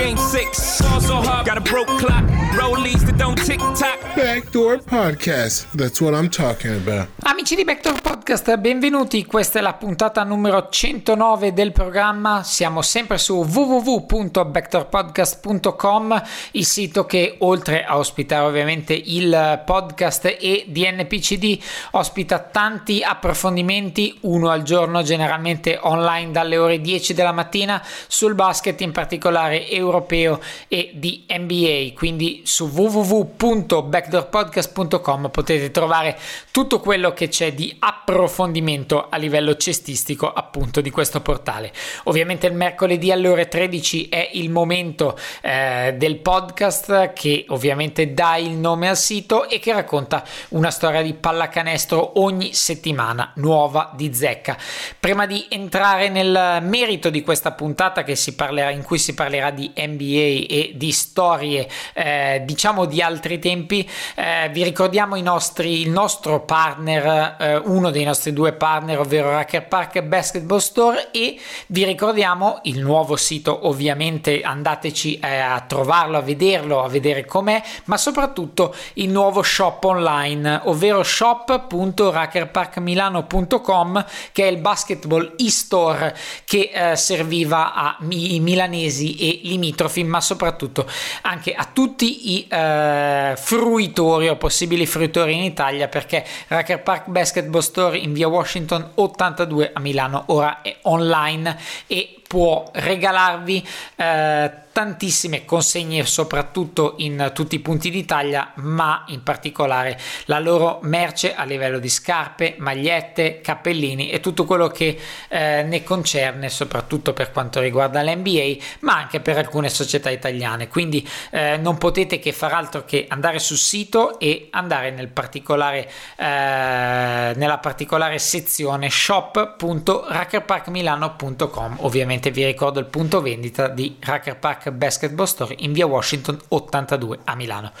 game six. Ball so hard, got a broke clock, rollies that don't tick tock. Backdoor Podcast. That's what I'm talking about. Amici di Backdoor Podcast, benvenuti. Questa è la puntata numero 109 del programma. Siamo sempre su www.backdoorpodcast.com, il sito che oltre a ospitare ovviamente il podcast e DNPCD ospita tanti approfondimenti, uno al giorno, generalmente online dalle ore 10 della mattina sul basket, in particolare europeo e di NBA. Quindi su www.backdoorpodcast.com potete trovare tutto quello che c'è di approfondimento a livello cestistico appunto di questo portale. Ovviamente il mercoledì alle ore 13 è il momento eh, del podcast che ovviamente dà il nome al sito e che racconta una storia di pallacanestro ogni settimana nuova di zecca. Prima di entrare nel merito di questa puntata si parlerà, in cui si parlerà di NBA e di storie eh, diciamo di altri tempi, eh, vi ricordiamo i nostri, il nostro partner, eh, uno dei nostri due partner, ovvero Racker Park Basketball Store e vi ricordiamo il nuovo sito, ovviamente andateci eh, a trovarlo, a vederlo, a vedere com'è, ma soprattutto il nuovo shop online, ovvero shop.rackerparkmilano.com che è il basketball e-store che eh, serviva ai milanesi e limitrofi, ma soprattutto anche a tutti i eh, fruitori o possibili fruitori in Italia perché Racker Park Basketball Store in via Washington 82 a Milano ora è online e può regalarvi eh, tantissime consegne soprattutto in tutti i punti d'Italia ma in particolare la loro merce a livello di scarpe, magliette, cappellini e tutto quello che eh, ne concerne soprattutto per quanto riguarda l'NBA ma anche per alcune società italiane. Quindi eh, non potete che far altro che andare sul sito e andare nel particolare eh, nella particolare sezione shop.rackerparkmilano.com ovviamente vi ricordo il punto vendita di Racker Park Basketball Store in via Washington 82 a Milano.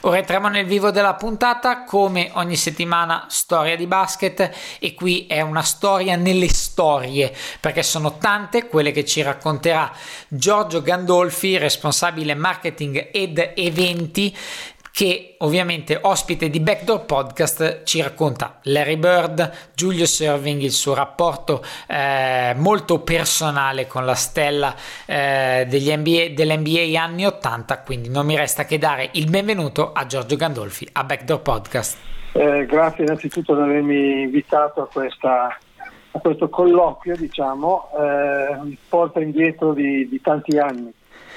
Ora entriamo nel vivo della puntata, come ogni settimana storia di basket e qui è una storia nelle storie perché sono tante quelle che ci racconterà Giorgio Gandolfi, responsabile marketing ed eventi che ovviamente ospite di Backdoor Podcast ci racconta Larry Bird, Giulio Serving, il suo rapporto eh, molto personale con la stella eh, NBA, dell'NBA anni 80, quindi non mi resta che dare il benvenuto a Giorgio Gandolfi a Backdoor Podcast. Eh, grazie innanzitutto di avermi invitato a, questa, a questo colloquio, diciamo, eh, porta indietro di, di tanti anni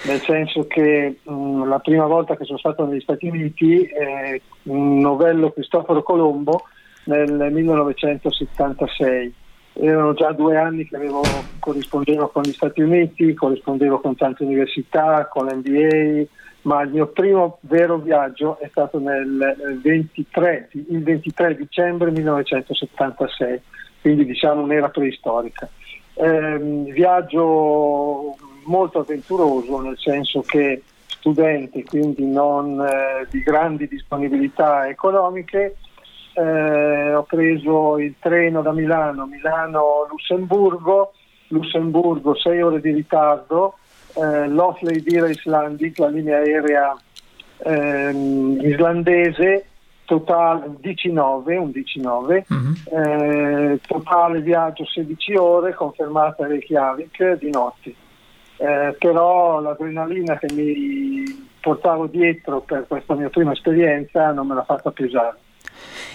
nel senso che mh, la prima volta che sono stato negli Stati Uniti eh, un novello Cristoforo Colombo nel 1976. Erano già due anni che avevo, corrispondevo con gli Stati Uniti, corrispondevo con tante università, con l'NBA, ma il mio primo vero viaggio è stato nel 23, il 23 dicembre 1976, quindi diciamo un'era preistorica. Eh, viaggio molto avventuroso nel senso che studente, quindi non eh, di grandi disponibilità economiche, eh, ho preso il treno da Milano, Milano-Lussemburgo, Lussemburgo 6 ore di ritardo, eh, l'Osley Dira Icelandic, la linea aerea ehm, islandese, totale 19, un 19, mm-hmm. eh, totale viaggio 16 ore, confermata Reykjavik di notte eh, però l'adrenalina che mi portavo dietro per questa mia prima esperienza non me l'ha fatta pesare.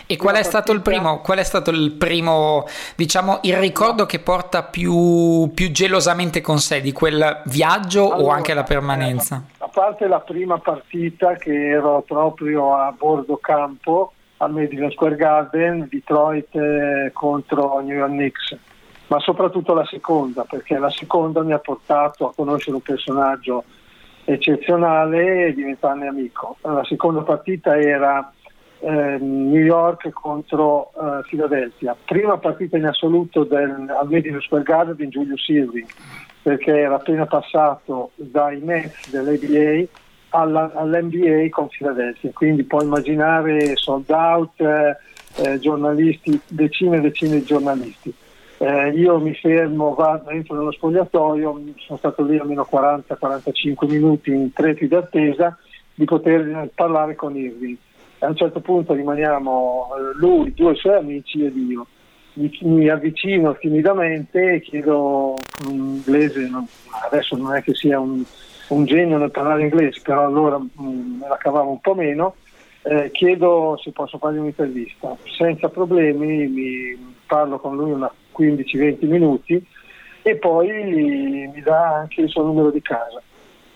E qual è stato il primo, qual è stato il primo, diciamo, il ricordo che porta più, più gelosamente con sé di quel viaggio allora, o anche la permanenza? Eh, a parte la prima partita che ero proprio a bordo campo, al Madison Square Garden, Detroit eh, contro New York Knicks, ma soprattutto la seconda, perché la seconda mi ha portato a conoscere un personaggio eccezionale e diventarne amico. La seconda partita era eh, New York contro eh, Philadelphia, prima partita in assoluto del, al Madison Square Garden di Giulio Irving, perché era appena passato dai Mets dell'ABA alla, all'NBA con Philadelphia, quindi puoi immaginare sold out, eh, giornalisti, decine e decine di giornalisti. Eh, io mi fermo, vado, entro nello spogliatoio, sono stato lì almeno 40-45 minuti in trepida attesa di poter parlare con Irving. A un certo punto rimaniamo eh, lui, due suoi amici ed io. Mi, mi avvicino timidamente e chiedo in inglese, non, adesso non è che sia un, un genio nel parlare inglese, però allora mh, mm, me la cavavo un po' meno, eh, chiedo se posso fargli un'intervista. Senza problemi mi parlo con lui una 15-20 minuti e poi mi dà anche il suo numero di casa.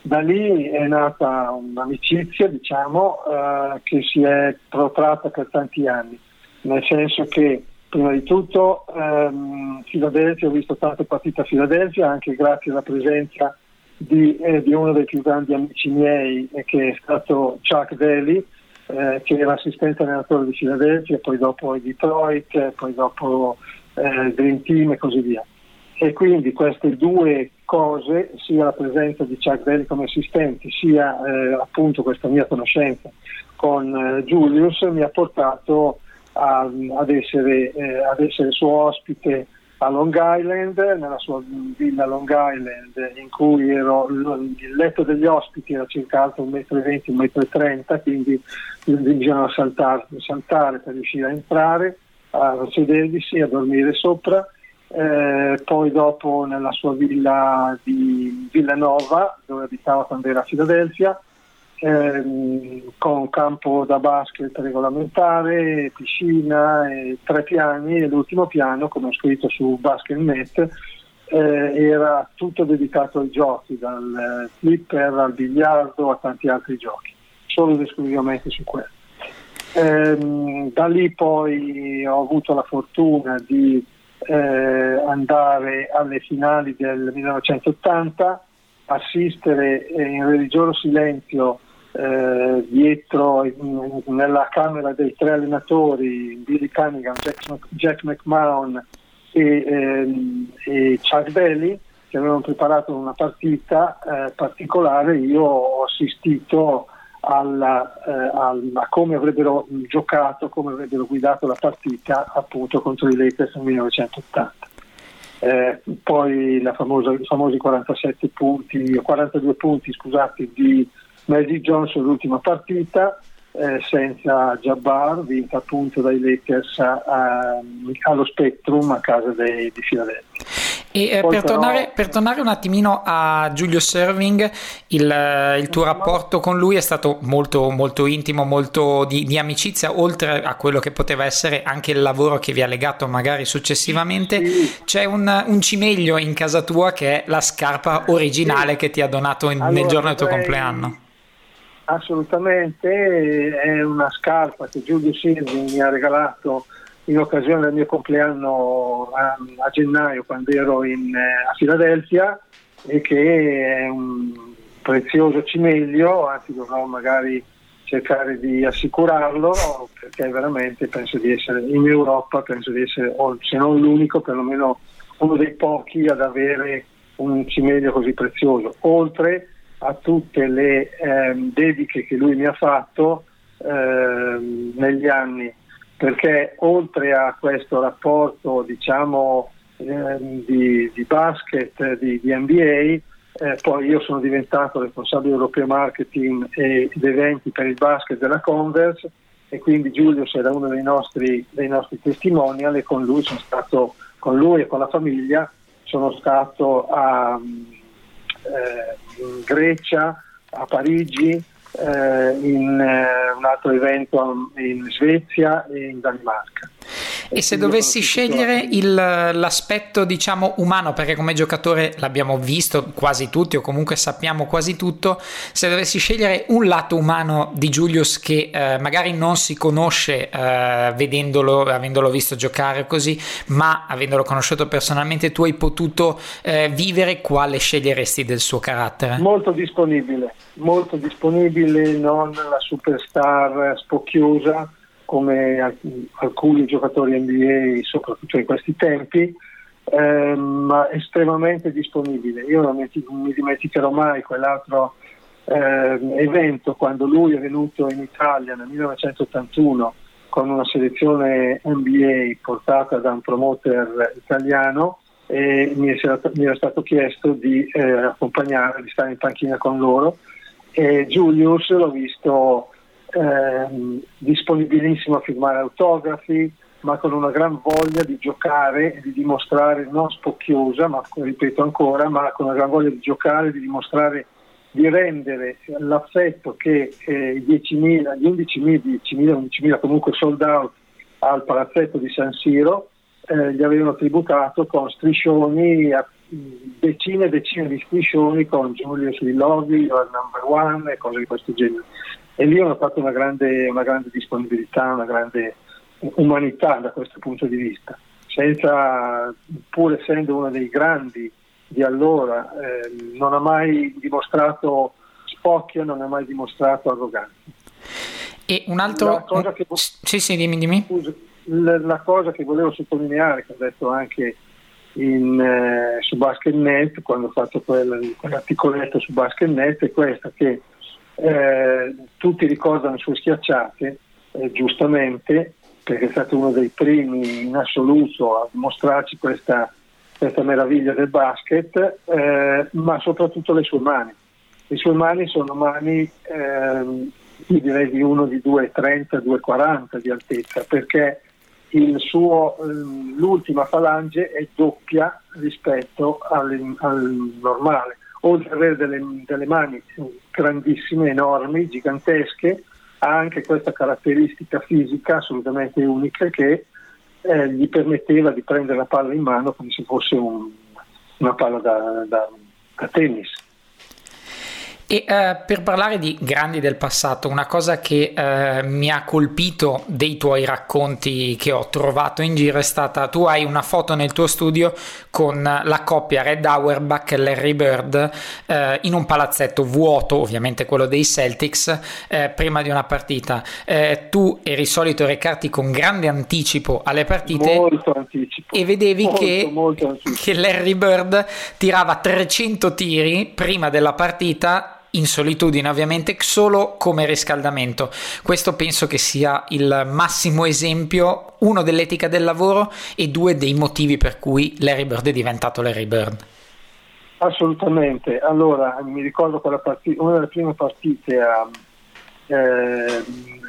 Da lì è nata un'amicizia, diciamo, eh, che si è protratta per tanti anni, nel senso che prima di tutto ehm, Filadelfia, ho visto tante partite a Filadelfia anche grazie alla presenza di, eh, di uno dei più grandi amici miei eh, che è stato Chuck Daly, eh, che era assistente allenatore di Filadelfia, poi dopo Detroit, poi dopo eh, Dream Team e così via. E quindi queste due cose, sia la presenza di Chuck Daly come assistente, sia eh, appunto questa mia conoscenza con eh, Julius, mi ha portato a, ad, essere, eh, ad essere suo ospite a Long Island, nella sua villa Long Island, in cui ero, il letto degli ospiti era circa alto 1,20 m, 1,30 m, quindi bisognava saltare, saltare per riuscire a entrare a sedervisi, a dormire sopra. Eh, poi dopo nella sua villa di Villanova, dove abitava quando era a Filadelfia, ehm, con campo da basket regolamentare, piscina, tre piani e l'ultimo piano, come ho scritto su BasketNet, eh, era tutto dedicato ai giochi, dal flipper al biliardo a tanti altri giochi, solo ed esclusivamente su quello. Ehm, da lì poi ho avuto la fortuna di eh, andare alle finali del 1980, assistere in religioso silenzio eh, dietro in, nella camera dei tre allenatori Billy Cunningham, Jack, Jack McMahon e, ehm, e Chuck Daly che avevano preparato una partita eh, particolare, io ho assistito alla, eh, al, a come avrebbero giocato, come avrebbero guidato la partita appunto contro i Lakers nel 1980. Eh, poi famosa, i famosi 47 punti, 42 punti scusate, di Magic Johnson l'ultima partita eh, senza Jabbar, vinta appunto dai Lakers a, allo Spectrum a casa dei, di Philadelphia. E eh, per, però... tornare, per, tornare, un attimino a Giulio Serving, il, il, tuo rapporto con lui è stato molto, molto intimo, molto di, di, amicizia, oltre a quello che poteva essere anche il lavoro che vi ha legato magari successivamente. Sì. C'è un, un, cimeglio in casa tua che è la scarpa originale sì. che ti ha donato in, allora, nel giorno del tuo compleanno. Assolutamente, è una scarpa che Giulio Serving mi ha regalato in occasione del mio compleanno a, a gennaio quando ero in, eh, a Filadelfia e che è un prezioso cimelio, anzi dovrò magari cercare di assicurarlo perché veramente penso di essere in Europa, penso di essere, se non l'unico, perlomeno uno dei pochi ad avere un cimelio così prezioso, oltre a tutte le eh, dediche che lui mi ha fatto eh, negli anni perché oltre a questo rapporto diciamo, eh, di, di, basket, di, di NBA, eh, poi io sono diventato responsabile europeo marketing ed eventi per il basket della Converse e quindi Giulio era uno dei nostri, dei nostri testimonial e con lui, stato, con lui, e con la famiglia sono stato a in Grecia, a Parigi, eh, in eh, un altro evento in Svezia e in Danimarca. E se dovessi scegliere il, l'aspetto, diciamo, umano, perché come giocatore l'abbiamo visto quasi tutti, o comunque sappiamo quasi tutto, se dovessi scegliere un lato umano di Julius che eh, magari non si conosce eh, vedendolo, avendolo visto giocare così, ma avendolo conosciuto personalmente, tu hai potuto eh, vivere, quale sceglieresti del suo carattere? Molto disponibile, molto disponibile, non la superstar spocchiosa come alcuni giocatori NBA, soprattutto in questi tempi, eh, ma estremamente disponibile. Io non mi, dimenticherò mai quell'altro eh, evento quando lui è venuto in Italia nel 1981 con una selezione NBA portata da un promoter italiano e mi era, mi era stato chiesto di eh, accompagnare, di stare in panchina con loro e Julius l'ho visto eh, disponibilissimo a firmare autografi, ma con una gran voglia di giocare e di dimostrare, non spocchiosa, ma ripeto ancora, ma con una gran voglia di giocare, di dimostrare, di rendere l'affetto che eh, i 10.000, gli 11.000, 10.000, 11.000 comunque sold out al palazzetto di San Siro eh, gli avevano tributato con striscioni, decine e decine di striscioni con Giulio Svillovi, Your Number One e cose di questo genere e lì hanno fatto una grande, una grande disponibilità, una grande umanità da questo punto di vista, senza, pur essendo uno dei grandi di allora, eh, non ha mai dimostrato spocchio, non ha mai dimostrato arroganza. E un altro... Che... Sì, sì, dimmi, dimmi. La, la, cosa che volevo sottolineare, che ho detto anche in, eh, su BasketNet, quando ho fatto quel, quell'articoletto su BasketNet, è questa, che eh, tutti ricordano sue schiacciate, eh, giustamente, perché è stato uno dei primi in assoluto a mostrarci questa, questa meraviglia del basket, eh, ma soprattutto le sue mani. Le sue mani sono mani, ehm, io direi di uno di 2,30, 2,40 di altezza, perché suo, ehm, l'ultima falange è doppia rispetto al, al normale oltre ad avere delle, delle mani grandissime, enormi, gigantesche, ha anche questa caratteristica fisica assolutamente unica che eh, gli permetteva di prendere la palla in mano come se fosse un, una palla da, da, da tennis. E uh, per parlare di grandi del passato, una cosa che uh, mi ha colpito dei tuoi racconti che ho trovato in giro è stata: tu hai una foto nel tuo studio con la coppia Red Auerbach e Larry Bird uh, in un palazzetto vuoto, ovviamente quello dei Celtics, prima di una partita. tu eri solito recarti con grande anticipo alle partite anticipo. e vedevi molto, che, molto che Larry Bird tirava 300 tiri prima della partita in solitudine ovviamente solo come riscaldamento. Questo penso che sia il massimo esempio, uno dell'etica del lavoro e due dei motivi per cui Larry Bird è diventato Larry Bird. Assolutamente, allora mi ricordo partita, una delle prime partite a, eh,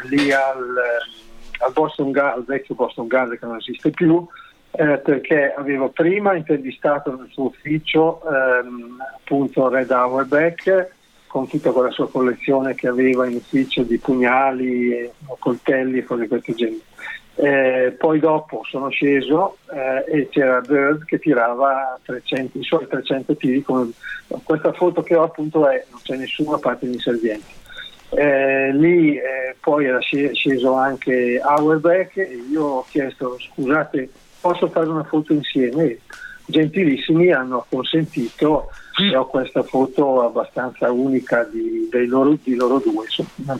lì al, al, Boston al vecchio Boston Garden che non esiste più, eh, perché avevo prima intervistato nel suo ufficio ehm, appunto Red Auerbach con tutta quella sua collezione che aveva in ufficio di pugnali, coltelli e cose di questo genere. Eh, poi dopo sono sceso eh, e c'era Bird che tirava 300, i suoi 300 tiri. Come, questa foto che ho appunto è, non c'è nessuno a parte gli inservienti. Eh, lì eh, poi era sceso anche Auerbach e io ho chiesto scusate posso fare una foto insieme? Gentilissimi hanno consentito e ho questa foto abbastanza unica di, loro, di loro due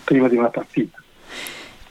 prima di una partita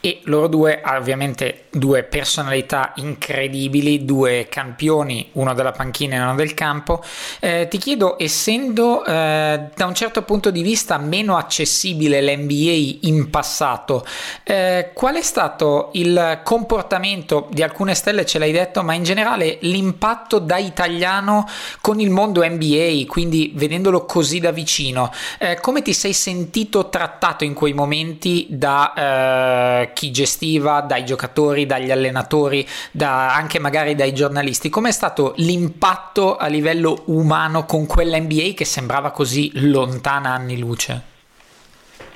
e loro due ovviamente due personalità incredibili, due campioni, uno della panchina e uno del campo. Eh, ti chiedo, essendo eh, da un certo punto di vista meno accessibile l'NBA in passato, eh, qual è stato il comportamento di alcune stelle, ce l'hai detto, ma in generale l'impatto da italiano con il mondo NBA, quindi vedendolo così da vicino? Eh, come ti sei sentito trattato in quei momenti da eh, chi gestiva, dai giocatori, dagli allenatori, da, anche magari dai giornalisti. Com'è stato l'impatto a livello umano con quella NBA che sembrava così lontana anni luce?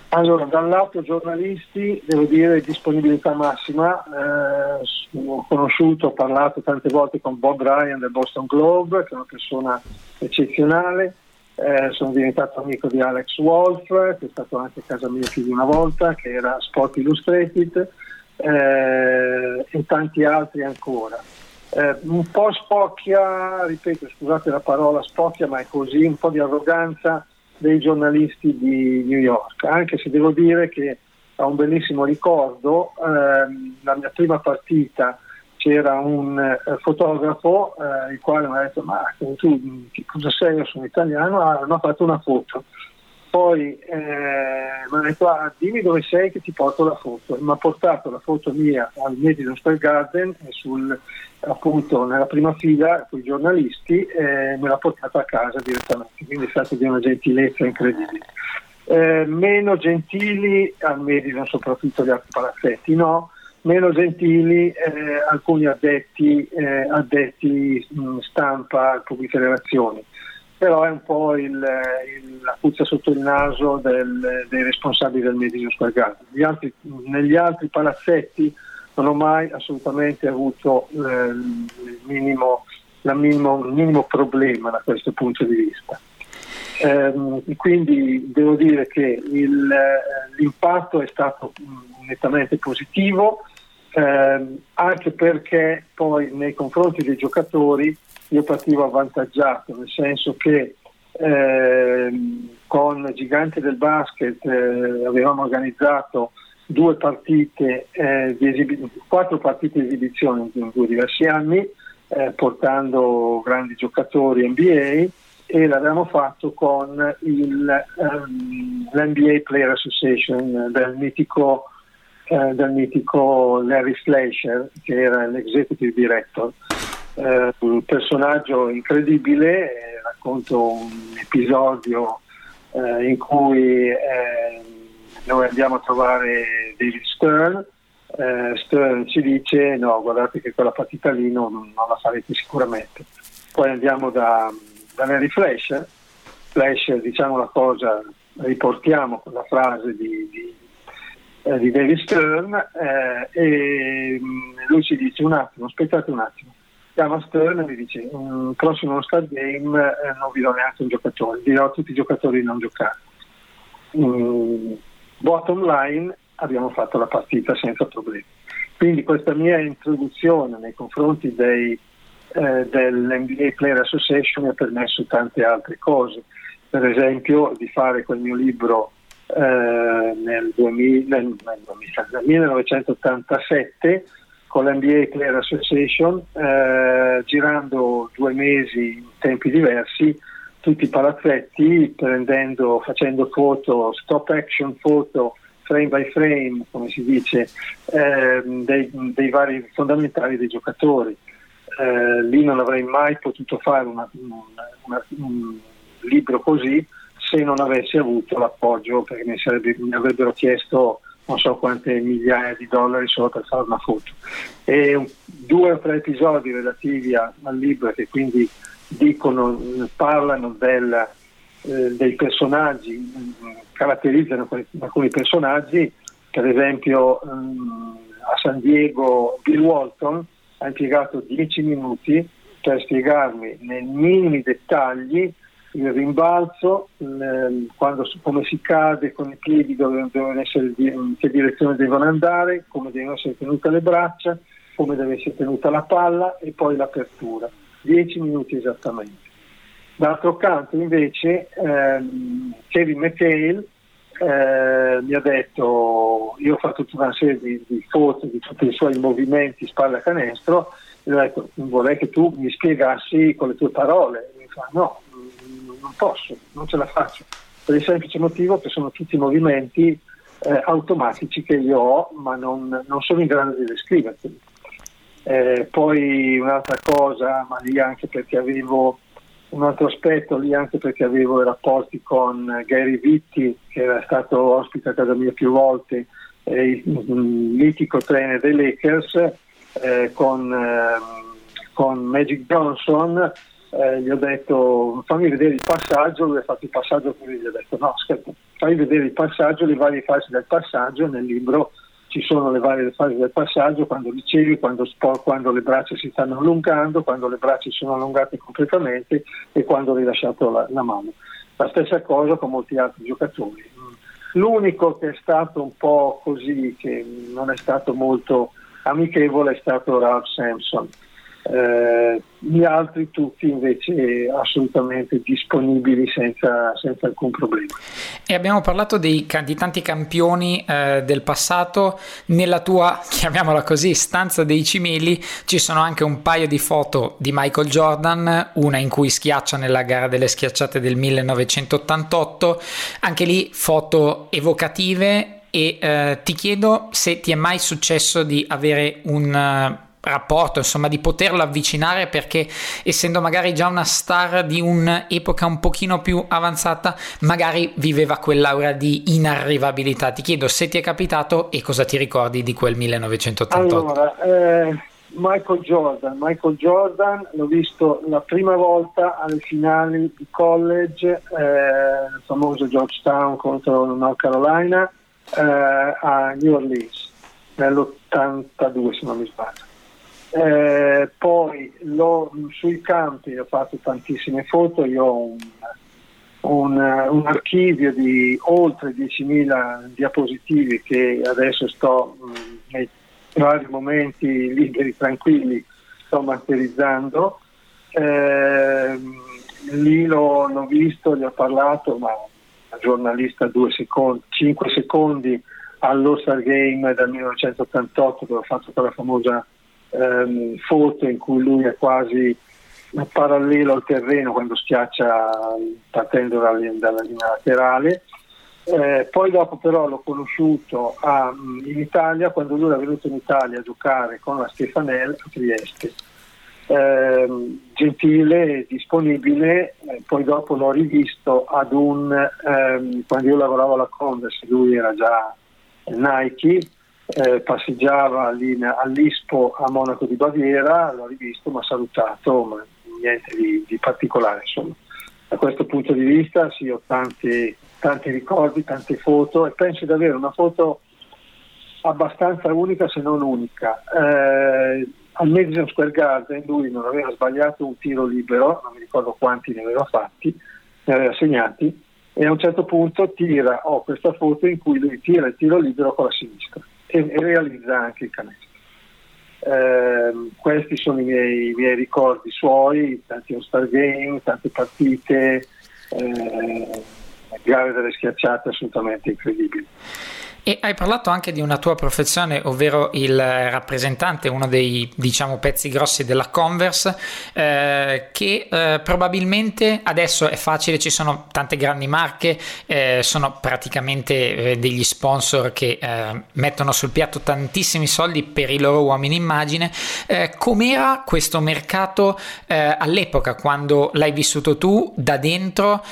Allora, dal lato giornalisti devo dire disponibilità massima, eh, ho conosciuto, ho parlato tante volte con Bob Ryan del Boston Globe, che è una persona eccezionale, eh, sono diventato amico di Alex Wolf, che è stato anche a casa mia più di una volta, che era Sport Illustrated, eh, e tanti altri ancora. Eh, un po' spocchia, ripeto, scusate la parola spocchia, ma è così, un po' di arroganza dei giornalisti di New York, anche se devo dire che ho un bellissimo ricordo, ehm, la mia prima partita c'era un eh, fotografo eh, il quale mi ha detto ma tu che cosa sei? Io sono italiano, ah, hanno fatto una foto. Poi eh, mi ha detto ah, dimmi dove sei che ti porto la foto. Mi ha portato la foto mia al Madison Square Garden sul, appunto nella prima fila con i giornalisti e me l'ha portata a casa direttamente, quindi è stato di una gentilezza incredibile. Eh, meno gentili al Madison soprattutto gli altri palazzetti, no? Meno gentili eh, alcuni addetti, eh, addetti mh, stampa, pubbliche relazioni, però è un po' il, il, la puzza sotto il naso del, dei responsabili del Medesimo Square altri, negli altri palazzetti non ho mai assolutamente avuto eh, il, minimo, minimo, il minimo problema da questo punto di vista. Eh, quindi devo dire che il, l'impatto è stato nettamente positivo, ehm, anche perché poi nei confronti dei giocatori io partivo avvantaggiato, nel senso che ehm, con Gigante del Basket eh, avevamo organizzato due partite, eh, esibi- quattro partite di esibizione in due diversi anni, eh, portando grandi giocatori NBA e l'abbiamo fatto con il, um, l'NBA Player Association del mitico, eh, del mitico Larry Fleischer che era l'executive director. Eh, un personaggio incredibile, eh, racconto un episodio eh, in cui eh, noi andiamo a trovare David Stern, eh, Stern ci dice no guardate che quella partita lì non, non la farete sicuramente. Poi andiamo da da Mary Flash. Flash, diciamo la cosa, riportiamo la frase di, di, eh, di David Stern eh, e mm, lui ci dice un attimo, aspettate un attimo. Chiama Stern e mi dice, il mm, prossimo Star Game eh, non vi do neanche un giocatore, dirò a tutti i giocatori di non giocare. Mm, bottom line, abbiamo fatto la partita senza problemi. Quindi questa mia introduzione nei confronti dei eh, dell'NBA Player Association mi ha permesso tante altre cose, per esempio di fare quel mio libro eh, nel, 2000, nel, nel, 1987 con l'NBA Player Association, eh, girando due mesi in tempi diversi, tutti i palazzetti, prendendo, facendo foto, stop action foto, frame by frame, come si dice, eh, dei, dei vari fondamentali dei giocatori eh, lì non avrei mai potuto fare una, una, un libro così se non avessi avuto l'appoggio perché mi, sarebbe, mi, avrebbero chiesto non so quante migliaia di dollari solo per fare una foto. E due o tre episodi relativi a, al libro che quindi dicono, parlano del, eh, dei personaggi, caratterizzano alcuni personaggi, per esempio um, a San Diego Bill Walton, ha impiegato dieci minuti per spiegarmi nei minimi dettagli il rimbalzo, il, quando, come si cade con i piedi, dove devono essere, in che direzione devono andare, come devono essere tenute le braccia, come deve essere tenuta la palla e poi l'apertura. Dieci minuti esattamente. D'altro canto invece ehm, Kevin McHale eh, mi ha detto, io ho fatto tutta una serie di, di foto di tutti i suoi movimenti spalla canestro e ho detto vorrei che tu mi spiegassi con le tue parole. E mi fa no, non posso, non ce la faccio, per il semplice motivo che sono tutti movimenti eh, automatici che io ho ma non, non sono in grado di descriverli. Eh, poi un'altra cosa, ma lì anche perché avevo un altro aspetto lì anche perché avevo i rapporti con Gary Vitti che era stato ospite a casa mia più volte, eh, il mitico trainer dei Lakers, eh, con, eh, con, Magic Johnson eh, gli ho detto fammi vedere il passaggio, lui ha fatto il passaggio così, gli ho detto no, aspetta, fammi vedere il passaggio, le varie fasi del passaggio, nel libro ci sono le varie fasi del passaggio, quando ricevi, quando, quando le braccia si stanno allungando, quando le braccia sono allungate completamente e quando hai rilasciato la, la mano. La stessa cosa con molti altri giocatori. L'unico che è stato un po' così, che non è stato molto amichevole, è stato Ralph Sampson eh, gli altri tutti invece assolutamente disponibili senza, senza alcun problema. E abbiamo parlato dei, di tanti campioni eh, del passato, nella tua, chiamiamola così, stanza dei cimeli ci sono anche un paio di foto di Michael Jordan, una in cui schiaccia nella gara delle schiacciate del 1988, anche lì foto evocative e eh, ti chiedo se ti è mai successo di avere un rapporto, insomma, di poterlo avvicinare perché essendo magari già una star di un'epoca un pochino più avanzata, magari viveva quell'aura di inarrivabilità. Ti chiedo se ti è capitato e cosa ti ricordi di quel 1988. Allora, eh, Michael Jordan, Michael Jordan l'ho visto la prima volta alle finali di college, eh, il famoso Georgetown contro North Carolina eh, a New Orleans nell'82 se non mi sbaglio eh, poi lo, sui campi ho fatto tantissime foto, io ho un, un, un, archivio di oltre 10.000 diapositive che adesso sto mh, nei vari momenti liberi, tranquilli, sto masterizzando. Eh, lì l'ho, l'ho, visto, gli ho parlato, ma una giornalista due secondi, 5 secondi allo Star Game del 1988 dove ho fatto quella famosa ehm, foto in cui lui è quasi parallelo al terreno quando schiaccia partendo dalla, dalla linea laterale. Eh, poi dopo però l'ho conosciuto a, in Italia quando lui è venuto in Italia a giocare con la Stefanel a Trieste. Eh, gentile, disponibile, eh, poi dopo l'ho rivisto ad un, ehm, quando io lavoravo alla Converse, lui era già Nike, eh, passeggiava all'Ispo a Monaco di Baviera, l'ho rivisto, mi ha salutato, ma niente di, di, particolare. Insomma. Da questo punto di vista sì, ho tanti, tanti ricordi, tante foto e penso di avere una foto abbastanza unica se non unica. Eh, al Madison Square Garden lui non aveva sbagliato un tiro libero, non mi ricordo quanti ne aveva fatti, ne aveva segnati, e a un certo punto tira, ho questa foto in cui lui tira il tiro libero con la sinistra e, e realizza anche il canestro. Eh, questi sono i miei, i miei, ricordi suoi, tanti All-Star Game, tante partite, eh, gare delle schiacciate assolutamente incredibili. E hai parlato anche di una tua professione, ovvero il rappresentante, uno dei diciamo pezzi grossi della Converse, eh, che eh, probabilmente adesso è facile, ci sono tante grandi marche, eh, sono praticamente eh, degli sponsor che eh, mettono sul piatto tantissimi soldi per i loro uomini immagine. Eh, com'era questo mercato all'epoca, quando l'hai vissuto tu da dentro?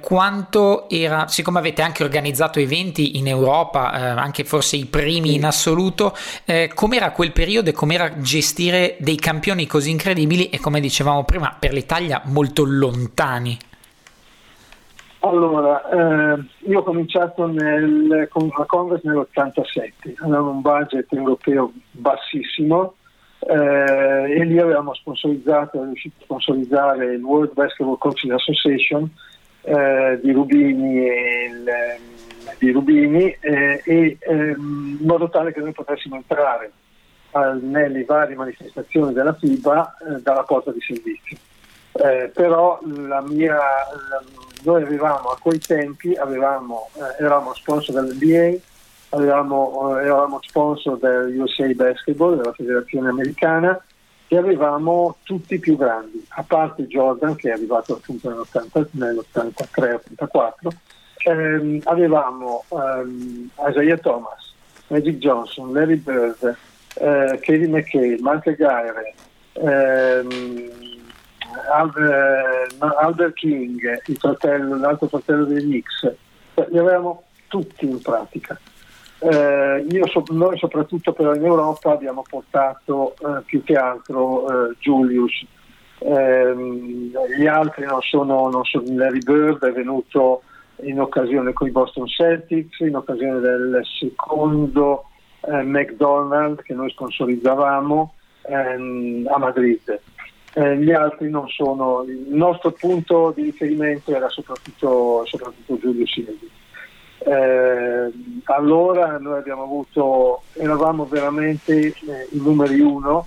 quanto era, siccome avete anche organizzato eventi in Europa, eh, anche forse i primi in assoluto, eh, com'era quel periodo e com'era gestire dei campioni così incredibili? E come dicevamo prima per l'Italia molto lontani? Allora, eh, io ho cominciato nel, con la Congress nell'87, avevamo un budget europeo bassissimo eh, e lì avevamo sponsorizzato, è riuscito a sponsorizzare il World Basketball Coaching Association eh, di Rubini e il di Rubini eh, e, ehm, in modo tale che noi potessimo entrare al, nelle varie manifestazioni della FIBA eh, dalla porta di servizio. Eh, però la mia, la, noi avevamo a quei tempi avevamo, eh, eravamo sponsor dell'NBA, avevamo, eh, eravamo sponsor del USA Basketball, della federazione americana e avevamo tutti i più grandi, a parte Jordan che è arrivato appunto nell'83-84 ehm, avevamo ehm, Isaiah Thomas, Magic Johnson, Larry Bird, eh, Kevin McKay, Michael Gaire, ehm, Albert, Albert King, fratello, l'altro fratello dei Knicks, li avevamo tutti in pratica. Eh, so, noi soprattutto però in Europa abbiamo portato eh, più che altro eh, Julius ehm, gli altri non sono, non sono Larry Bird è venuto in occasione con i Boston Celtics, in occasione del secondo eh, McDonald's che noi sponsorizzavamo ehm, a Madrid. Eh, gli altri non sono, il nostro punto di riferimento era soprattutto, soprattutto Giulio Silvi. Eh, allora noi abbiamo avuto, eravamo veramente eh, i numeri uno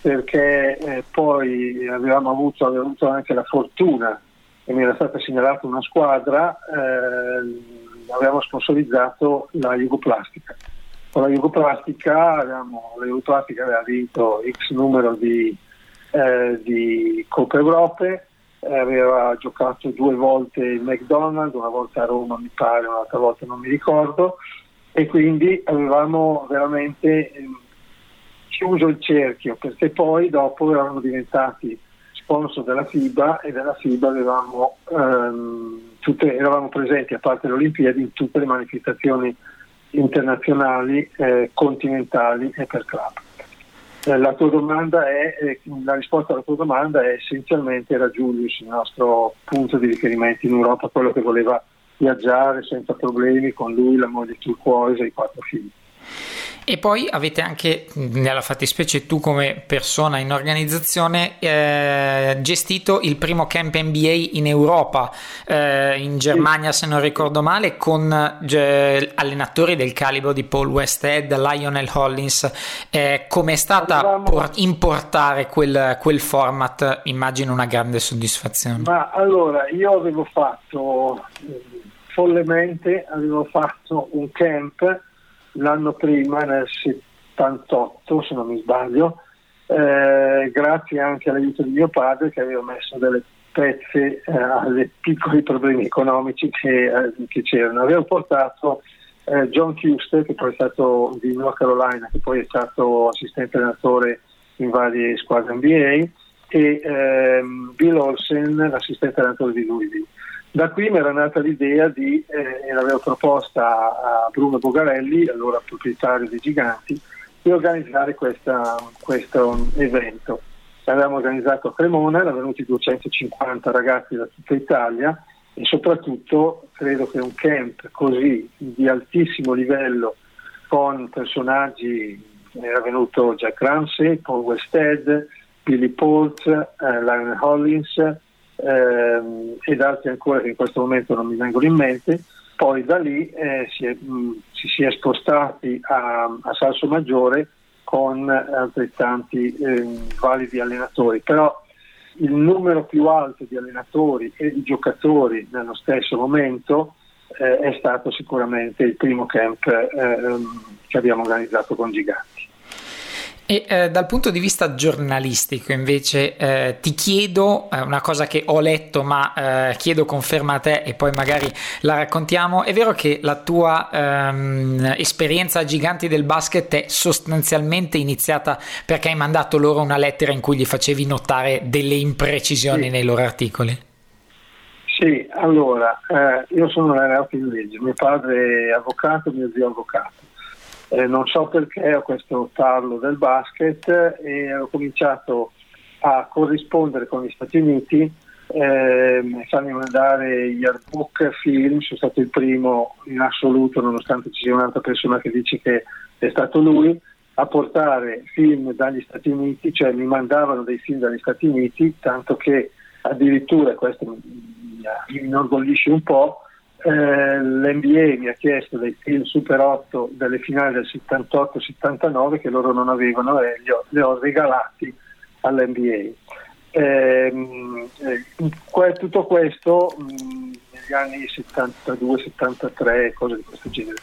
perché eh, poi avevamo avuto, avevamo avuto anche la fortuna e mi era stata segnalata una squadra, eh, avevamo sponsorizzato la Jugoplastica. Con la Jugoplastica, avevamo, la Jugoplastica aveva vinto X numero di, eh, di Coppa Europe, eh, aveva giocato due volte il McDonald's, una volta a Roma mi pare, un'altra volta non mi ricordo, e quindi avevamo veramente ehm, chiuso il cerchio perché poi dopo eravamo diventati sponsor della FIBA e della FIBA avevamo, ehm, tutte, eravamo presenti a parte le Olimpiadi in tutte le manifestazioni internazionali, eh, continentali e per club. Eh, la, è, eh, la risposta alla tua domanda è essenzialmente era Julius, il nostro punto di riferimento in Europa, quello che voleva viaggiare senza problemi con lui, la moglie turquoise e i quattro figli. E poi avete anche, nella fattispecie tu come persona in organizzazione, eh, gestito il primo camp NBA in Europa, eh, in Germania se non ricordo male, con eh, allenatori del calibro di Paul Westhead, Lionel Hollins. Eh, Come è stata por- importare quel, quel, format? Immagino una grande soddisfazione. Ma allora, io avevo fatto, follemente, avevo fatto un camp l'anno prima, nel 78 se non mi sbaglio, eh, grazie anche all'aiuto di mio padre che aveva messo delle pezze eh, ai piccoli problemi economici che, eh, che c'erano. Avevo portato eh, John Custer, che poi è stato di North Carolina, che poi è stato assistente allenatore in varie squadre NBA, e ehm, Bill Olsen, l'assistente allenatore di Louisville. Da qui mi era nata l'idea di, eh, e l'avevo proposta a Bruno Bogarelli, allora proprietario di Giganti, di organizzare questa, questo evento. L'avevamo organizzato a Cremona, erano venuti 250 ragazzi da tutta Italia e soprattutto credo che un camp così di altissimo livello con personaggi, era venuto Jack Ramsey, Paul Westhead, Billy Port, eh, Lionel Hollins, ehm, ed altri ancora che in questo momento non mi vengono in mente. Poi da lì eh, si, è, mh, si, si, è, spostati a, a Salso Maggiore con altrettanti eh, validi allenatori, però il numero più alto di allenatori e di giocatori nello stesso momento eh, è stato sicuramente il primo camp eh, ehm, che abbiamo organizzato con Giganti. E eh, dal punto di vista giornalistico, invece, eh, ti chiedo eh, una cosa che ho letto, ma eh, chiedo conferma a te e poi magari la raccontiamo. È vero che la tua ehm, esperienza a giganti del basket è sostanzialmente iniziata perché hai mandato loro una lettera in cui gli facevi notare delle imprecisioni sì. nei loro articoli? Sì, allora, eh, io sono laureato in legge, mio padre è avvocato, mio zio è avvocato eh, non so perché ho questo tarlo del basket e ho cominciato a corrispondere con gli Stati Uniti, eh, farmi mandare gli artbook film, sono stato il primo in assoluto, nonostante ci sia un'altra persona che dice che è stato lui, a portare film dagli Stati Uniti, cioè mi mandavano dei film dagli Stati Uniti, tanto che addirittura, questo mi, mi inorgoglisce un po', eh, l'NBA mi ha chiesto dei film Super 8 delle finali del 78-79 che loro non avevano e li ho, ho regalati all'NBA. Ehm, eh, tutto questo mh, mm, negli anni 72-73, cose di questo genere.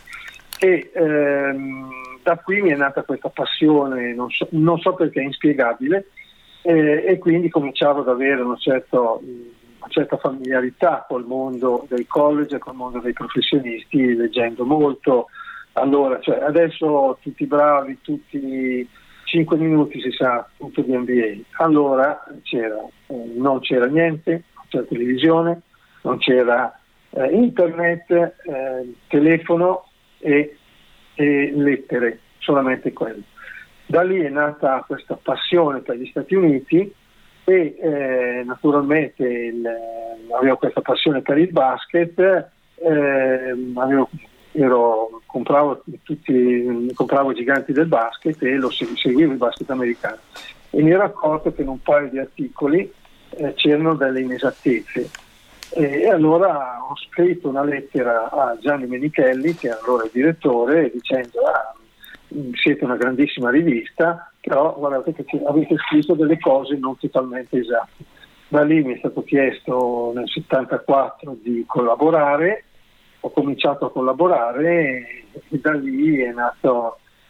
E ehm, da qui mi è nata questa passione, non so, non so perché inspiegabile, eh, e quindi cominciavo ad avere un certo... Mh, una certa familiarità col mondo dei college col mondo dei professionisti, leggendo molto. Allora, cioè, adesso tutti bravi, tutti 5 minuti si sa tutto di NBA. Allora c'era, eh, non c'era niente, non c'era televisione, non c'era eh, internet, eh, telefono e, e lettere, solamente quello. Da lì è nata questa passione per gli Stati Uniti e eh, naturalmente il, avevo questa passione per il basket, eh, avevo, ero, compravo, tutti, compravo i giganti del basket e lo seguivo il basket americano. E mi ero accorto che in un paio di articoli eh, c'erano delle inesattezze. E allora ho scritto una lettera a Gianni Menichelli, che era allora il direttore, dicendo ah, siete una grandissima rivista, però guardate che avete scritto delle cose non totalmente esatte. Da lì mi è stato chiesto nel 74 di collaborare, ho cominciato a collaborare e da lì è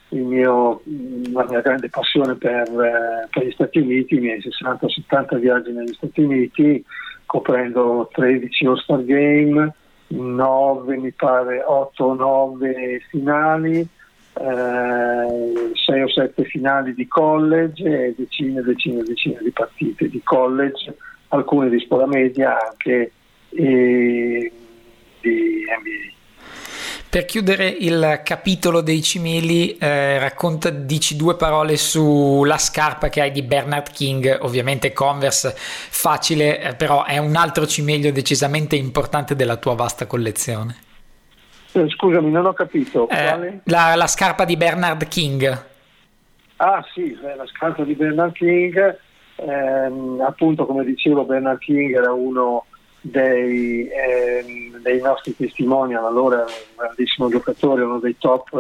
mio, la mia grande passione per, eh, per, gli Stati Uniti, i miei 60-70 viaggi negli Stati Uniti, coprendo 13 All-Star Game, 9 mi pare 8 o 9 finali, eh, 6 o 7 finali di college e decine e decine e decine di partite di college, alcune di scuola media anche e di NBA. Per chiudere il capitolo dei cimeli, eh, racconta, dici due parole sulla scarpa che hai di Bernard King, ovviamente Converse, facile, eh, però è un altro cimelio decisamente importante della tua vasta collezione. Eh, scusami, non ho capito. Eh, la, la, scarpa di Bernard King. Ah sì, la scarpa di Bernard King, ehm, appunto come dicevo Bernard King era uno dei, eh, dei nostri testimonial, allora un grandissimo giocatore, uno dei top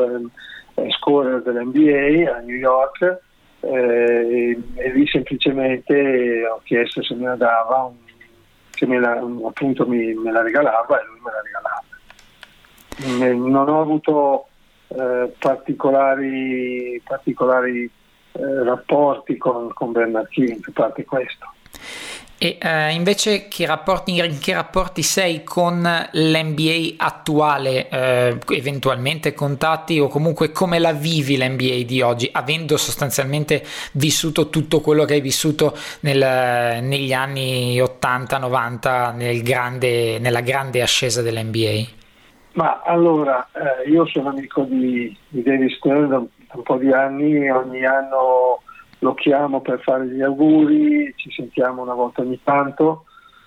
eh, scorer dell'NBA a New York eh, e lì semplicemente ho chiesto se me la dava, un, se me la, appunto mi, me la regalava e lui me la regalava. Non ho avuto eh, particolari, particolari eh, rapporti con, con Bernard King, a parte questo. E eh, invece che rapporti, in che rapporti sei con l'NBA attuale, eh, eventualmente contatti o comunque come la vivi l'NBA di oggi, avendo sostanzialmente vissuto tutto quello che hai vissuto nel, negli anni 80-90 nel nella grande ascesa dell'NBA? Ma allora, eh, io sono amico di, di David Stern da un po' di anni, ogni anno lo chiamo per fare gli auguri, ci sentiamo una volta ogni tanto.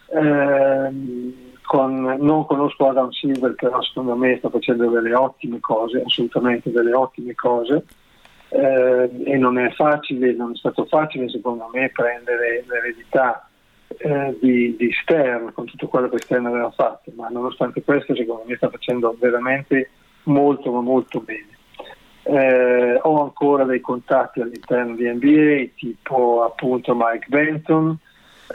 Eh, con, non conosco Adam Silver, però secondo me sta facendo delle ottime cose, assolutamente delle ottime cose. Eh, e non è facile, non è stato facile secondo me prendere l'eredità eh, di, di, Stern con tutto quello che Stern aveva fatto, ma nonostante questo secondo me sta facendo veramente molto ma molto bene. Eh, ho ancora dei contatti all'interno di NBA, tipo appunto Mike Benton,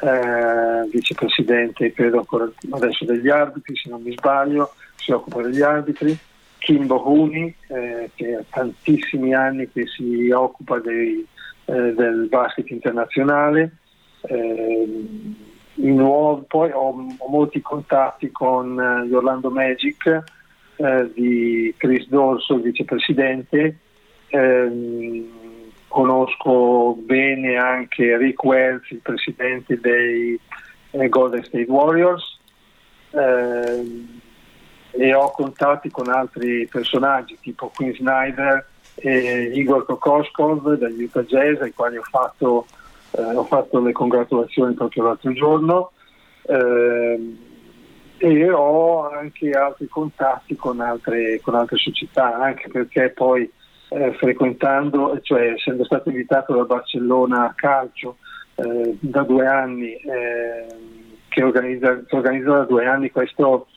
eh, vicepresidente credo ancora adesso degli arbitri, se non mi sbaglio, si occupa degli arbitri. Kimbo Huni, eh, che ha tantissimi anni che si occupa dei, eh, del basket internazionale. Nuovo, poi ho, ho, molti contatti con eh, gli Orlando Magic, eh, di Chris Dorso, il vicepresidente, eh, conosco bene anche Rick Wells, il presidente dei eh, Golden State Warriors. Ehm, e ho contatti con altri personaggi tipo Quinn Snyder e Igor Kokoskov dagli Utah Jazz ai quali ho fatto, eh, ho fatto le congratulazioni proprio l'altro giorno. Eh, e ho anche altri contatti con altre, con altre società, anche perché poi eh, frequentando, cioè essendo stato invitato da Barcellona a calcio eh, da due anni, eh, che, organizza, che organizza da due anni questo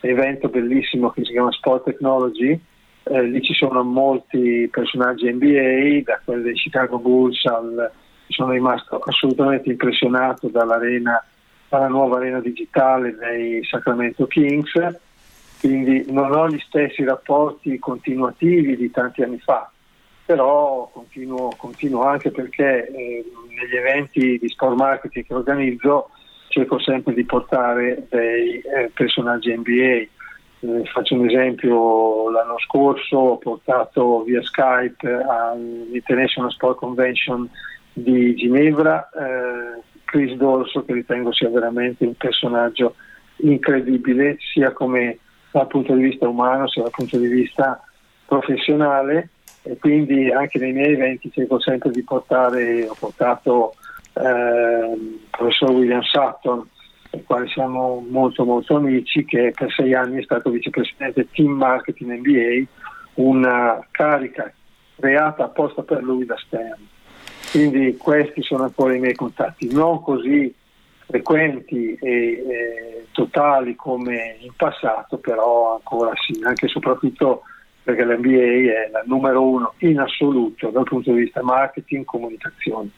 evento bellissimo che si chiama Sport Technology, eh, lì ci sono molti personaggi NBA, da quelli dei Chicago Bulls al, sono rimasto assolutamente impressionato dall'arena alla nuova arena digitale dei Sacramento Kings, quindi non ho gli stessi rapporti continuativi di tanti anni fa, però continuo, continuo anche perché eh, negli eventi di sport marketing che organizzo cerco sempre di portare dei eh, personaggi NBA. Eh, faccio un esempio, l'anno scorso ho portato via Skype all'International Sport Convention di Ginevra eh, Chris Dorso che ritengo sia veramente un personaggio incredibile sia come dal punto di vista umano sia dal punto di vista professionale e quindi anche nei miei eventi cerco sempre di portare, ho portato il professor William Sutton, del quale siamo molto molto amici, che per sei anni è stato vicepresidente team marketing NBA, una carica creata apposta per lui da Stern. Quindi questi sono ancora i miei contatti, non così frequenti e, e totali come in passato, però ancora sì, anche e soprattutto perché l'NBA è la numero uno in assoluto dal punto di vista marketing e comunicazione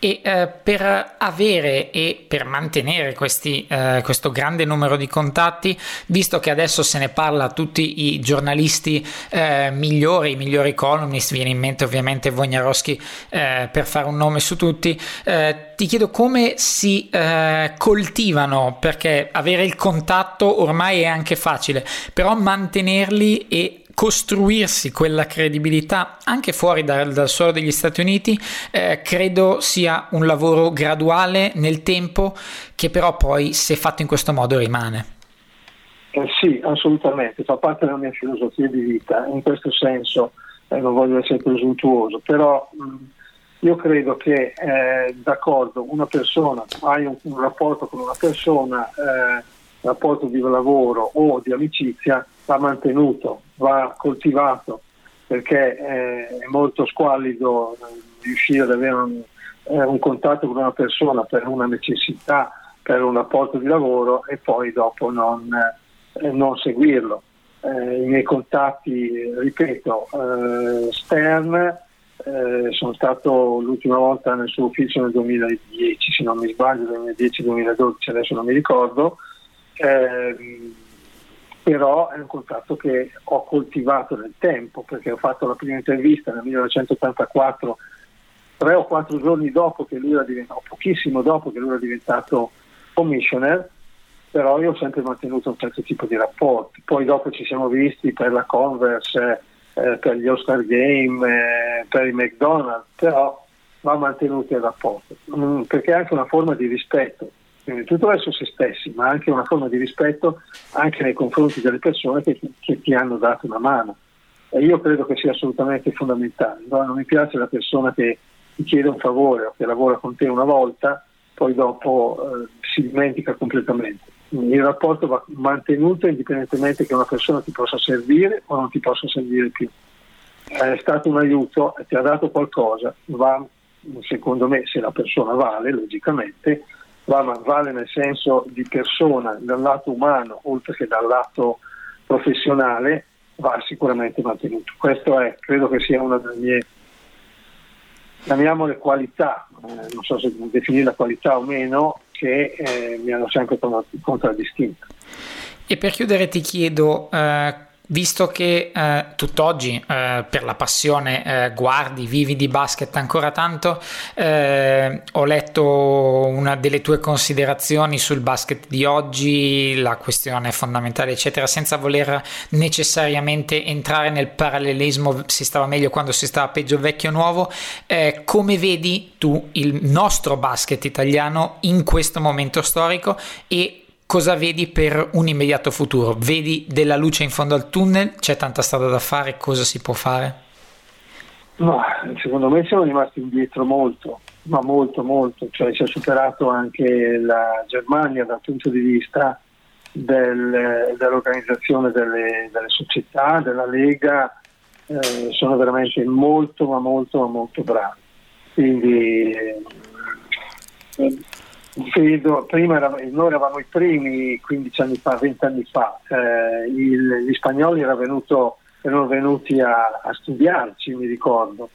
e eh, per avere e per mantenere questi, eh, questo grande numero di contatti, visto che adesso se ne parla tutti i giornalisti eh, migliori, i migliori columnist, viene in mente ovviamente Wojnarowski eh, per fare un nome su tutti, eh, ti chiedo come si eh, coltivano, perché avere il contatto ormai è anche facile, però mantenerli e costruirsi quella credibilità anche fuori dal, dal suolo degli Stati Uniti eh, credo sia un lavoro graduale nel tempo che però poi se fatto in questo modo rimane. Eh sì, assolutamente, fa parte della mia filosofia di vita, in questo senso eh, non voglio essere presuntuoso, però mh, io credo che eh, d'accordo, una persona, hai un, un, rapporto con una persona, eh, rapporto di lavoro o di amicizia, va mantenuto, va coltivato, perché eh, è molto squallido eh, riuscire ad avere un, eh, un contatto con una persona per una necessità, per un rapporto di lavoro e poi dopo non, non seguirlo. Eh, I miei contatti, ripeto, eh, Stern, eh, sono stato l'ultima volta nel suo ufficio nel 2010, se non mi sbaglio, 2010-2012, adesso non mi ricordo. Eh, però è un contatto che ho coltivato nel tempo perché ho fatto la prima intervista nel 1984 tre o quattro giorni dopo che lui era diventato, pochissimo dopo che lui era diventato commissioner, però io ho sempre mantenuto un certo tipo di rapporti. Poi dopo ci siamo visti per la Converse, eh, per gli Oscar Game, eh, per i McDonald's, però va mantenuto il rapporto, mm, perché è anche una forma di rispetto prima di tutto verso se stessi, ma anche una forma di rispetto anche nei confronti delle persone che, che ti hanno dato una mano. E io credo che sia assolutamente fondamentale. No? Non mi piace la persona che ti chiede un favore o che lavora con te una volta, poi dopo eh, si dimentica completamente. Il rapporto va mantenuto indipendentemente che una persona ti possa servire o non ti possa servire più. È stato un aiuto, ti ha dato qualcosa, va, secondo me, se la persona vale, logicamente, va, vale nel senso di persona, dal lato umano, oltre che dal lato professionale, va sicuramente mantenuto. Questo è, credo che sia una delle mie, chiamiamole qualità, eh, non so se definire la qualità o meno, che eh, mi hanno sempre contraddistinto. E per chiudere ti chiedo eh, Visto che eh, tutt'oggi eh, per la passione eh, guardi, vivi di basket ancora tanto, eh, ho letto una delle tue considerazioni sul basket di oggi, la questione fondamentale, eccetera, senza voler necessariamente entrare nel parallelismo, si stava meglio quando si stava peggio vecchio nuovo. Eh, come vedi tu il nostro basket italiano in questo momento storico e cosa vedi per un immediato futuro? Vedi della luce in fondo al tunnel? C'è tanta strada da fare? Cosa si può fare? No, secondo me siamo rimasti indietro molto, ma molto molto, cioè si è superato anche la Germania dal punto di vista del, dell'organizzazione delle, delle, società, della Lega, eh, sono veramente molto ma molto ma molto bravi. Quindi eh, Vedo, prima eravamo, noi eravamo i primi 15 anni fa, 20 anni fa, eh, il, gli spagnoli erano, venuto, erano venuti a, a, studiarci, mi ricordo,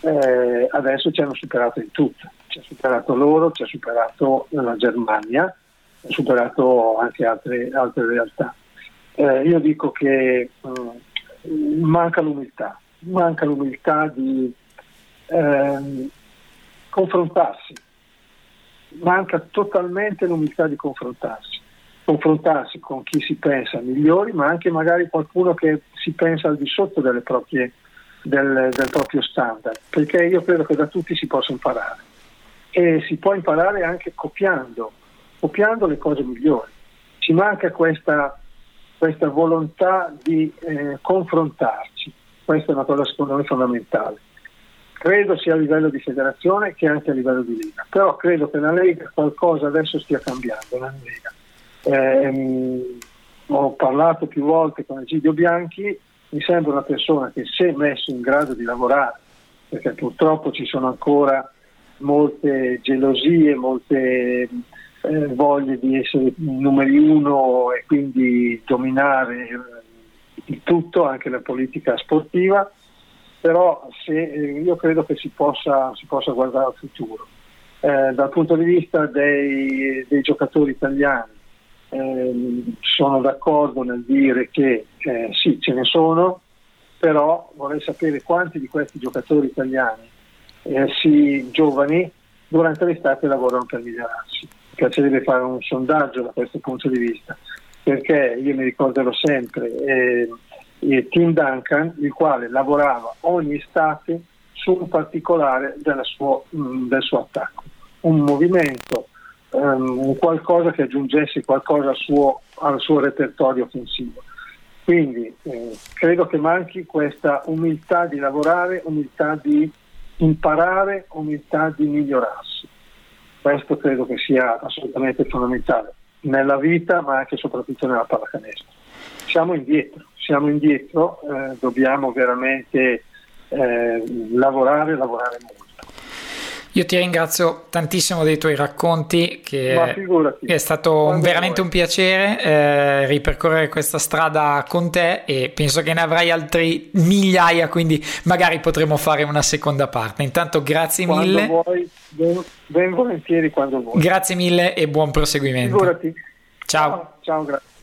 eh, adesso ci hanno superato in tutto, ci ha superato loro, ci ha superato la Germania, ha superato anche altre, altre realtà. Eh, io dico che mh, mm, manca l'umiltà, manca l'umiltà di ehm, confrontarsi manca totalmente l'umiltà di confrontarsi, confrontarsi con chi si pensa migliori, ma anche magari qualcuno che si pensa al di sotto proprie, del, del proprio standard, perché io credo che da tutti si possa imparare e si può imparare anche copiando, copiando le cose migliori. Ci manca questa, questa volontà di eh, confrontarci, questa è una cosa secondo me fondamentale. Credo sia a livello di federazione che anche a livello di Lega, però credo che la Lega qualcosa adesso stia cambiando. La Lega. Eh, ho parlato più volte con Egidio Bianchi, mi sembra una persona che se messo in grado di lavorare, perché purtroppo ci sono ancora molte gelosie, molte eh, voglie di essere numeri uno e quindi dominare il tutto, anche la politica sportiva, però se, io credo che si possa, si possa guardare al futuro. Eh, dal punto di vista dei, dei giocatori italiani, eh, sono d'accordo nel dire che eh, sì, ce ne sono, però vorrei sapere quanti di questi giocatori italiani, eh, sì, giovani, durante l'estate lavorano per migliorarsi. Mi piacerebbe fare un sondaggio da questo punto di vista, perché io mi ricorderò sempre eh, Tim Duncan, il quale lavorava ogni estate su un particolare suo, mh, mm, del suo attacco, un movimento, un qualcosa che aggiungesse qualcosa al suo, al suo repertorio offensivo. Quindi eh, credo che manchi questa umiltà di lavorare, umiltà di imparare, umiltà di migliorarsi. Questo credo che sia assolutamente fondamentale nella vita, ma anche e soprattutto nella pallacanestro. Siamo indietro, siamo indietro, eh, dobbiamo veramente eh, lavorare, lavorare molto. Io ti ringrazio tantissimo dei tuoi racconti, che è stato un, veramente un piacere eh, ripercorrere questa strada con te e penso che ne avrai altri migliaia, quindi magari potremo fare una seconda parte. Intanto grazie quando mille. Vuoi, ben, ben, volentieri quando vuoi. Grazie mille e buon proseguimento. Figurati. Ciao. Ciao, ciao grazie.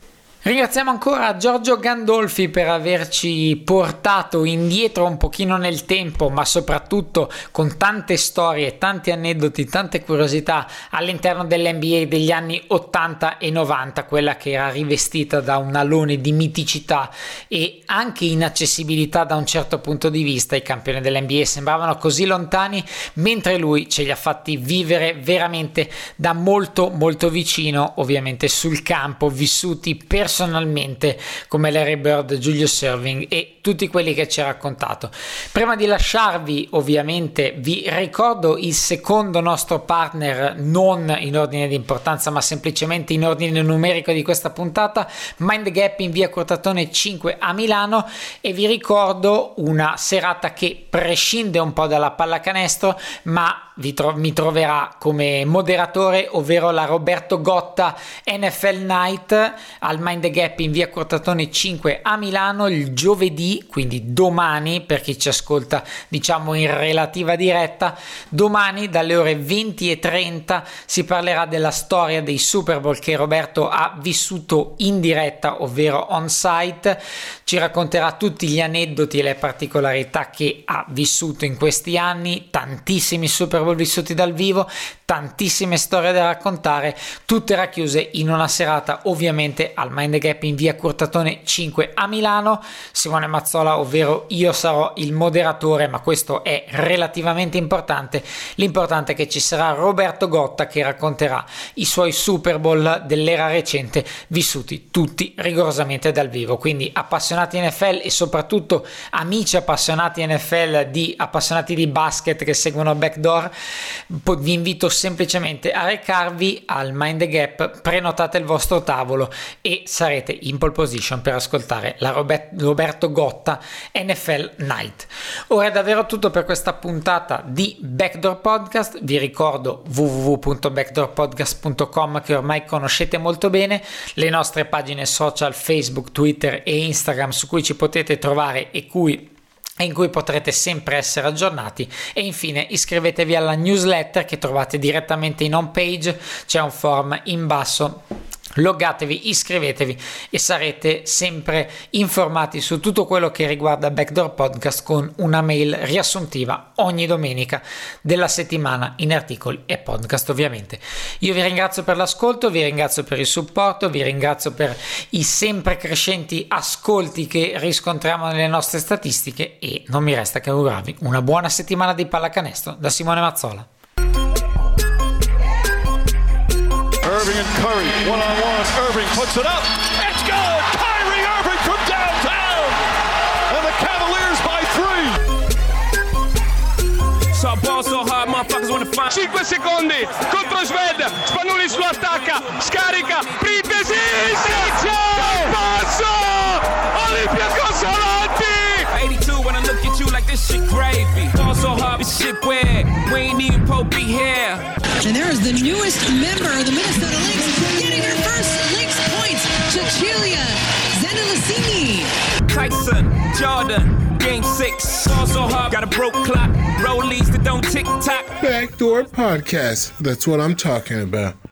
Ringraziamo ancora Giorgio Gandolfi per averci portato indietro un pochino nel tempo, ma soprattutto con tante storie, tanti aneddoti, tante curiosità all'interno dell'NBA degli anni 80 e 90, quella che era rivestita da un alone di miticità e anche inaccessibilità da un certo punto di vista. I campioni dell'NBA sembravano così lontani, mentre lui ce li ha fatti vivere veramente da molto molto vicino, ovviamente sul campo, vissuti personalmente personalmente come Larry Bird, Giulio Serving e tutti quelli che ci ha raccontato. Prima di lasciarvi ovviamente vi ricordo il secondo nostro partner non in ordine di importanza ma semplicemente in ordine numerico di questa puntata, Mind Gap in via Cortatone 5 a Milano e vi ricordo una serata che prescinde un po' dalla pallacanestro ma tro- mi troverà come moderatore, ovvero la Roberto Gotta NFL Night al Mind the Gap in via Cortatone 5 a Milano il giovedì, quindi domani per chi ci ascolta diciamo in relativa diretta, domani dalle ore 20 e 30 si parlerà della storia dei Super Bowl che Roberto ha vissuto in diretta, ovvero on site, ci racconterà tutti gli aneddoti e le particolarità che ha vissuto in questi anni, tantissimi Super Bowl vissuti dal vivo, tantissime storie da raccontare, tutte racchiuse in una serata ovviamente al Mind Gap in via Curtatone 5 a Milano. Simone Mazzola, ovvero io sarò il moderatore, ma questo è relativamente importante. L'importante è che ci sarà Roberto Gotta che racconterà i suoi Super Bowl dell'era recente vissuti tutti rigorosamente dal vivo. Quindi appassionati NFL e soprattutto amici appassionati NFL di appassionati di basket che seguono Backdoor vi invito semplicemente a recarvi al Mind the Gap, prenotate il vostro tavolo e sarete in pole position per ascoltare la Robert- Roberto Gotta NFL Night. Ora è davvero tutto per questa puntata di Backdoor Podcast, vi ricordo www.backdoorpodcast.com che ormai conoscete molto bene, le nostre pagine social Facebook, Twitter e Instagram su cui ci potete trovare e cui in cui potrete sempre essere aggiornati. E infine iscrivetevi alla newsletter che trovate direttamente in home page. C'è un form in basso loggatevi, iscrivetevi e sarete sempre informati su tutto quello che riguarda Backdoor Podcast con una mail riassuntiva ogni domenica della settimana in articoli e podcast ovviamente. Io vi ringrazio per l'ascolto, vi ringrazio per il supporto, vi ringrazio per i sempre crescenti ascolti che riscontriamo nelle nostre statistiche e non mi resta che augurarvi una buona settimana di pallacanestro da Simone Mazzola. Curry, one on one. Irving puts it up. It's good. Kyrie Irving from downtown. And the Cavaliers by three. so hard, motherfuckers wanna find 5 secondi contro Sved, Spanulis lo attacca, scarica, Pripesi, Sergio, passo, Olympiacos avanti! Shit gravy. Fall so hard, this shit weird. We ain't even Pope be here. And there is the newest member of the Minnesota Lynx getting her first Lynx points, Cecilia Zendelicini. Tyson, Jordan, game six. Fall so hard, got a broke clock. Rollies that don't tick tock. Backdoor Podcast. That's what I'm talking about.